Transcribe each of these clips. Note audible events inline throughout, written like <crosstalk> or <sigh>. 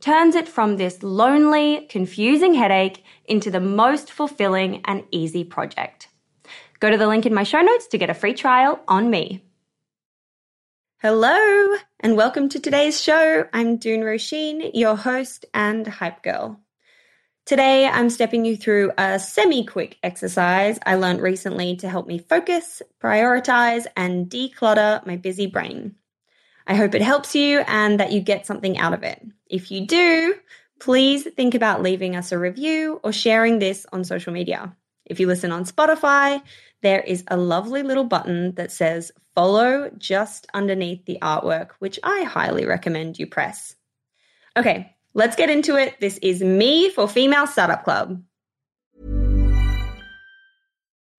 turns it from this lonely, confusing headache into the most fulfilling and easy project. Go to the link in my show notes to get a free trial on me. Hello, and welcome to today's show. I'm Doone Roisin, your host and hype girl. Today, I'm stepping you through a semi quick exercise I learned recently to help me focus, prioritize, and declutter my busy brain. I hope it helps you and that you get something out of it. If you do, please think about leaving us a review or sharing this on social media. If you listen on Spotify, there is a lovely little button that says follow just underneath the artwork, which I highly recommend you press. Okay, let's get into it. This is me for Female Startup Club.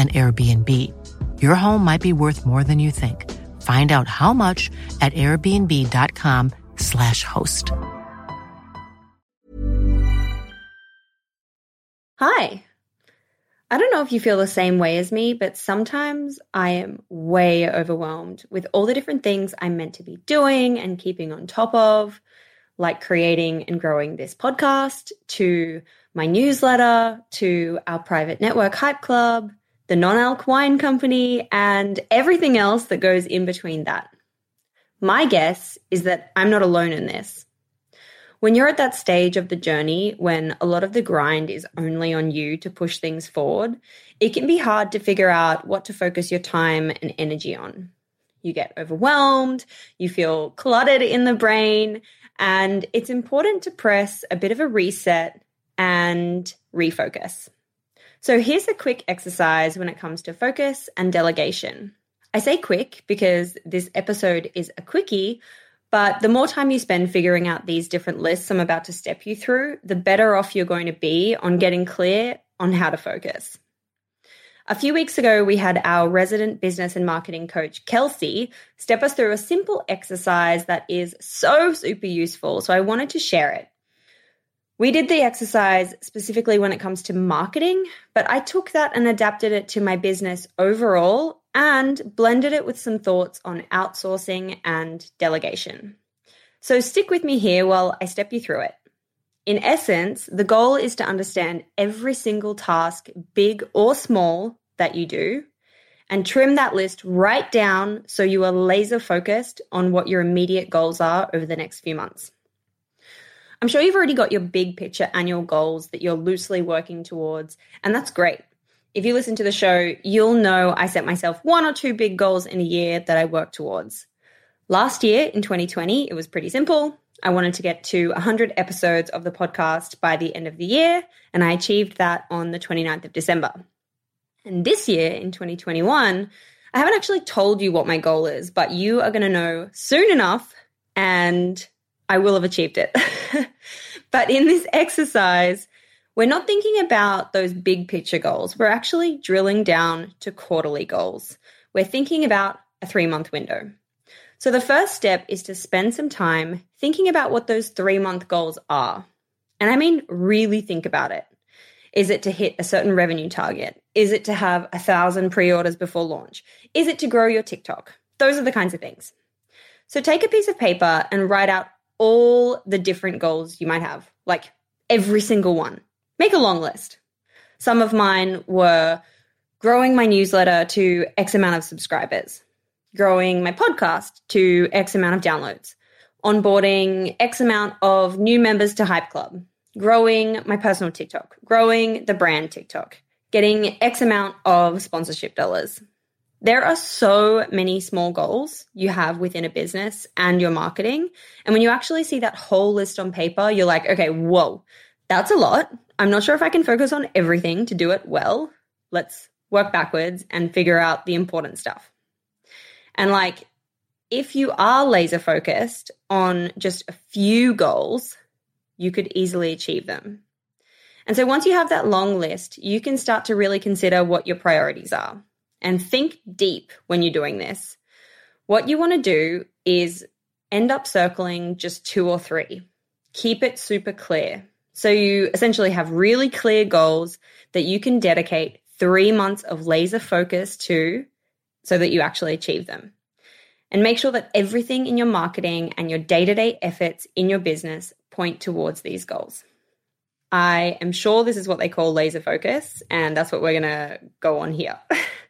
an Airbnb. Your home might be worth more than you think. Find out how much at airbnb.com/slash host. Hi. I don't know if you feel the same way as me, but sometimes I am way overwhelmed with all the different things I'm meant to be doing and keeping on top of, like creating and growing this podcast, to my newsletter, to our private network Hype Club, the non alc wine company, and everything else that goes in between that. My guess is that I'm not alone in this. When you're at that stage of the journey when a lot of the grind is only on you to push things forward, it can be hard to figure out what to focus your time and energy on. You get overwhelmed, you feel cluttered in the brain, and it's important to press a bit of a reset and refocus. So, here's a quick exercise when it comes to focus and delegation. I say quick because this episode is a quickie, but the more time you spend figuring out these different lists I'm about to step you through, the better off you're going to be on getting clear on how to focus. A few weeks ago, we had our resident business and marketing coach, Kelsey, step us through a simple exercise that is so super useful. So I wanted to share it. We did the exercise specifically when it comes to marketing, but I took that and adapted it to my business overall and blended it with some thoughts on outsourcing and delegation. So stick with me here while I step you through it. In essence, the goal is to understand every single task, big or small, that you do and trim that list right down so you are laser focused on what your immediate goals are over the next few months. I'm sure you've already got your big picture annual goals that you're loosely working towards, and that's great. If you listen to the show, you'll know I set myself one or two big goals in a year that I work towards. Last year in 2020, it was pretty simple. I wanted to get to 100 episodes of the podcast by the end of the year, and I achieved that on the 29th of December. And this year in 2021, I haven't actually told you what my goal is, but you are going to know soon enough, and I will have achieved it. <laughs> but in this exercise, we're not thinking about those big picture goals. We're actually drilling down to quarterly goals. We're thinking about a three month window. So the first step is to spend some time thinking about what those three month goals are. And I mean, really think about it. Is it to hit a certain revenue target? Is it to have a thousand pre orders before launch? Is it to grow your TikTok? Those are the kinds of things. So take a piece of paper and write out all the different goals you might have, like every single one. Make a long list. Some of mine were growing my newsletter to X amount of subscribers, growing my podcast to X amount of downloads, onboarding X amount of new members to Hype Club, growing my personal TikTok, growing the brand TikTok, getting X amount of sponsorship dollars, there are so many small goals you have within a business and your marketing. And when you actually see that whole list on paper, you're like, okay, whoa, that's a lot. I'm not sure if I can focus on everything to do it well. Let's work backwards and figure out the important stuff. And like, if you are laser focused on just a few goals, you could easily achieve them. And so once you have that long list, you can start to really consider what your priorities are and think deep when you're doing this. What you want to do is end up circling just two or three. Keep it super clear. So you essentially have really clear goals that you can dedicate three months of laser focus to so that you actually achieve them. And make sure that everything in your marketing and your day to day efforts in your business point towards these goals. I am sure this is what they call laser focus, and that's what we're going to go on here. <laughs>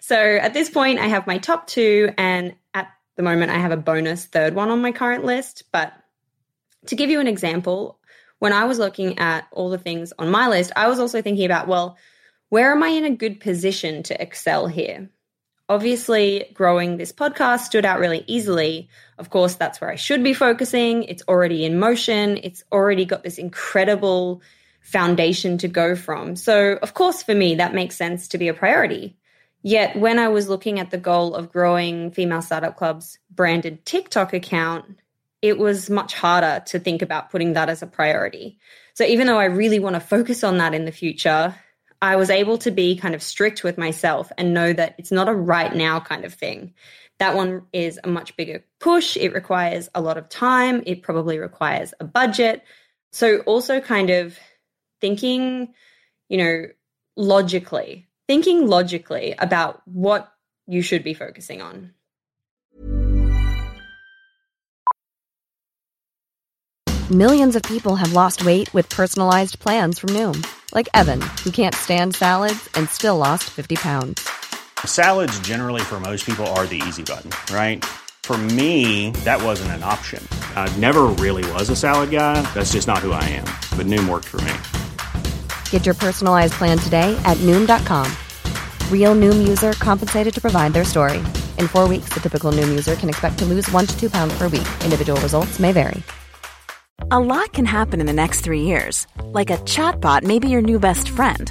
so at this point, I have my top two, and at the moment, I have a bonus third one on my current list. But to give you an example, when I was looking at all the things on my list, I was also thinking about, well, where am I in a good position to excel here? Obviously, growing this podcast stood out really easily. Of course, that's where I should be focusing. It's already in motion. It's already got this incredible foundation to go from. So, of course, for me, that makes sense to be a priority. Yet when I was looking at the goal of growing Female Startup Club's branded TikTok account, it was much harder to think about putting that as a priority. So even though I really want to focus on that in the future, I was able to be kind of strict with myself and know that it's not a right now kind of thing. That one is a much bigger push. It requires a lot of time. It probably requires a budget. So also kind of thinking, you know, logically, thinking logically about what you should be focusing on. Millions of people have lost weight with personalized plans from Noom, like Evan, who can't stand salads and still lost 50 pounds. Salads, generally, for most people, are the easy button, right? For me, that wasn't an option. I never really was a salad guy. That's just not who I am. But Noom worked for me. Get your personalized plan today at Noom.com. Real Noom user compensated to provide their story. In four weeks, the typical Noom user can expect to lose one to two pounds per week. Individual results may vary. A lot can happen in the next three years. Like a chatbot may be your new best friend.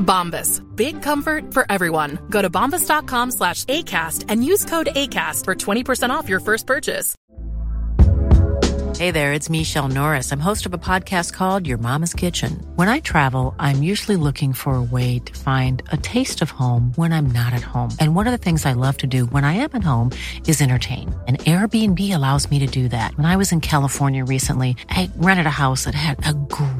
Bombas. Big comfort for everyone. Go to bombas.com slash ACAST and use code ACAST for 20% off your first purchase. Hey there, it's Michelle Norris. I'm host of a podcast called Your Mama's Kitchen. When I travel, I'm usually looking for a way to find a taste of home when I'm not at home. And one of the things I love to do when I am at home is entertain. And Airbnb allows me to do that. When I was in California recently, I rented a house that had a great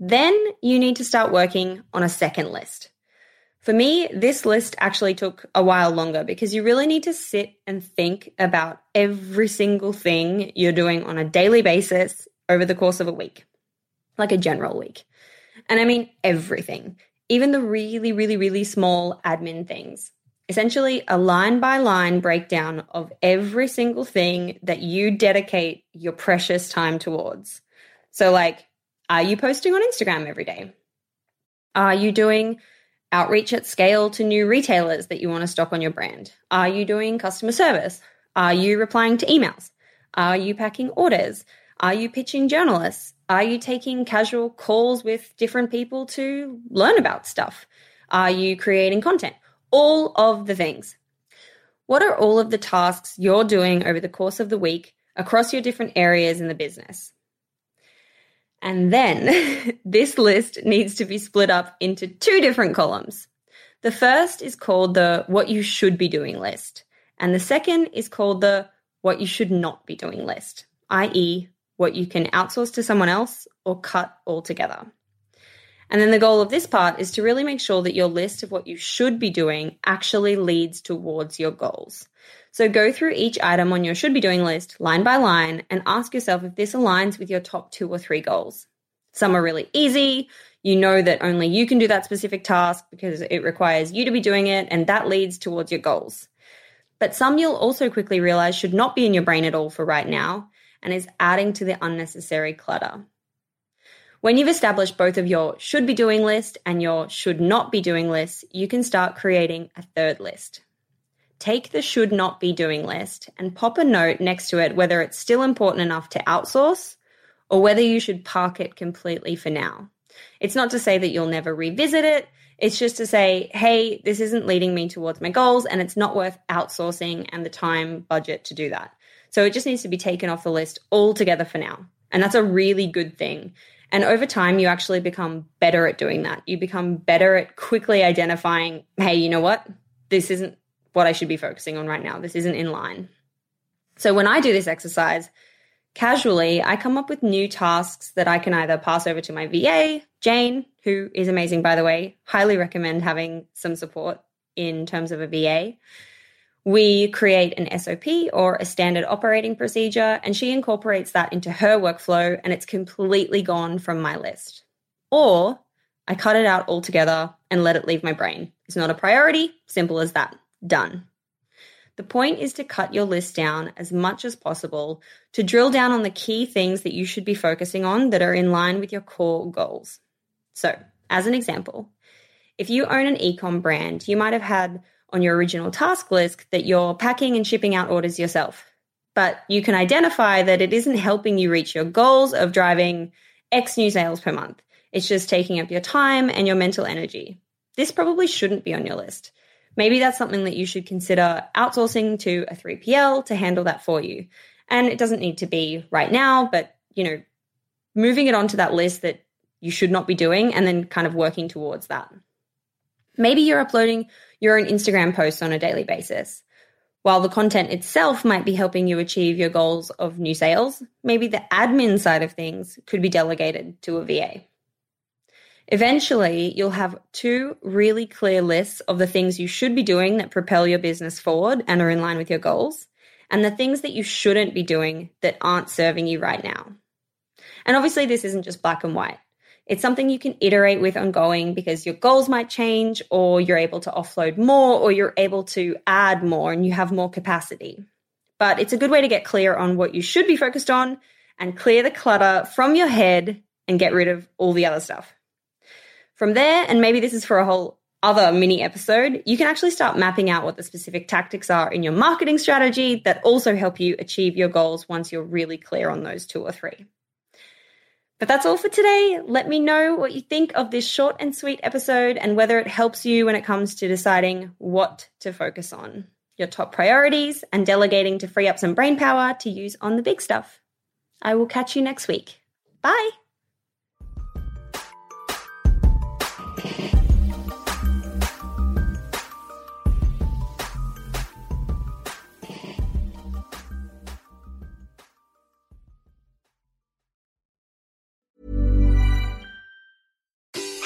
Then you need to start working on a second list. For me, this list actually took a while longer because you really need to sit and think about every single thing you're doing on a daily basis over the course of a week, like a general week. And I mean everything, even the really, really, really small admin things. Essentially, a line by line breakdown of every single thing that you dedicate your precious time towards. So, like, are you posting on Instagram every day? Are you doing outreach at scale to new retailers that you want to stock on your brand? Are you doing customer service? Are you replying to emails? Are you packing orders? Are you pitching journalists? Are you taking casual calls with different people to learn about stuff? Are you creating content? All of the things. What are all of the tasks you're doing over the course of the week across your different areas in the business? And then <laughs> this list needs to be split up into two different columns. The first is called the what you should be doing list, and the second is called the what you should not be doing list, i.e., what you can outsource to someone else or cut altogether. And then the goal of this part is to really make sure that your list of what you should be doing actually leads towards your goals. So go through each item on your should be doing list line by line and ask yourself if this aligns with your top two or three goals. Some are really easy. You know that only you can do that specific task because it requires you to be doing it, and that leads towards your goals. But some you'll also quickly realize should not be in your brain at all for right now and is adding to the unnecessary clutter. When you've established both of your should be doing list and your should not be doing list, you can start creating a third list. Take the should not be doing list and pop a note next to it whether it's still important enough to outsource or whether you should park it completely for now. It's not to say that you'll never revisit it. It's just to say, hey, this isn't leading me towards my goals and it's not worth outsourcing and the time budget to do that. So it just needs to be taken off the list altogether for now. And that's a really good thing. And over time, you actually become better at doing that. You become better at quickly identifying, hey, you know what? This isn't what I should be focusing on right now. This isn't in line. So when I do this exercise, casually, I come up with new tasks that I can either pass over to my VA, Jane, who is amazing, by the way. Highly recommend having some support in terms of a VA. We create an SOP or a standard operating procedure, and she incorporates that into her workflow, and it's completely gone from my list. Or I cut it out altogether and let it leave my brain. It's not a priority, simple as that. Done. The point is to cut your list down as much as possible to drill down on the key things that you should be focusing on that are in line with your core goals. So, as an example, if you own an ecom brand, you might have had on your original task list that you're packing and shipping out orders yourself. But you can identify that it isn't helping you reach your goals of driving X new sales per month. It's just taking up your time and your mental energy. This probably shouldn't be on your list. Maybe that's something that you should consider outsourcing to a 3PL to handle that for you. And it doesn't need to be right now, but you know, moving it onto that list that you should not be doing and then kind of working towards that. Maybe you're uploading your own Instagram posts on a daily basis. While the content itself might be helping you achieve your goals of new sales, maybe the admin side of things could be delegated to a VA. Eventually, you'll have two really clear lists of the things you should be doing that propel your business forward and are in line with your goals, and the things that you shouldn't be doing that aren't serving you right now. And obviously, this isn't just black and white. It's something you can iterate with ongoing because your goals might change, or you're able to offload more, or you're able to add more and you have more capacity. But it's a good way to get clear on what you should be focused on and clear the clutter from your head and get rid of all the other stuff. From there, and maybe this is for a whole other mini episode, you can actually start mapping out what the specific tactics are in your marketing strategy that also help you achieve your goals once you're really clear on those two or three. But that's all for today. Let me know what you think of this short and sweet episode and whether it helps you when it comes to deciding what to focus on, your top priorities, and delegating to free up some brain power to use on the big stuff. I will catch you next week. Bye.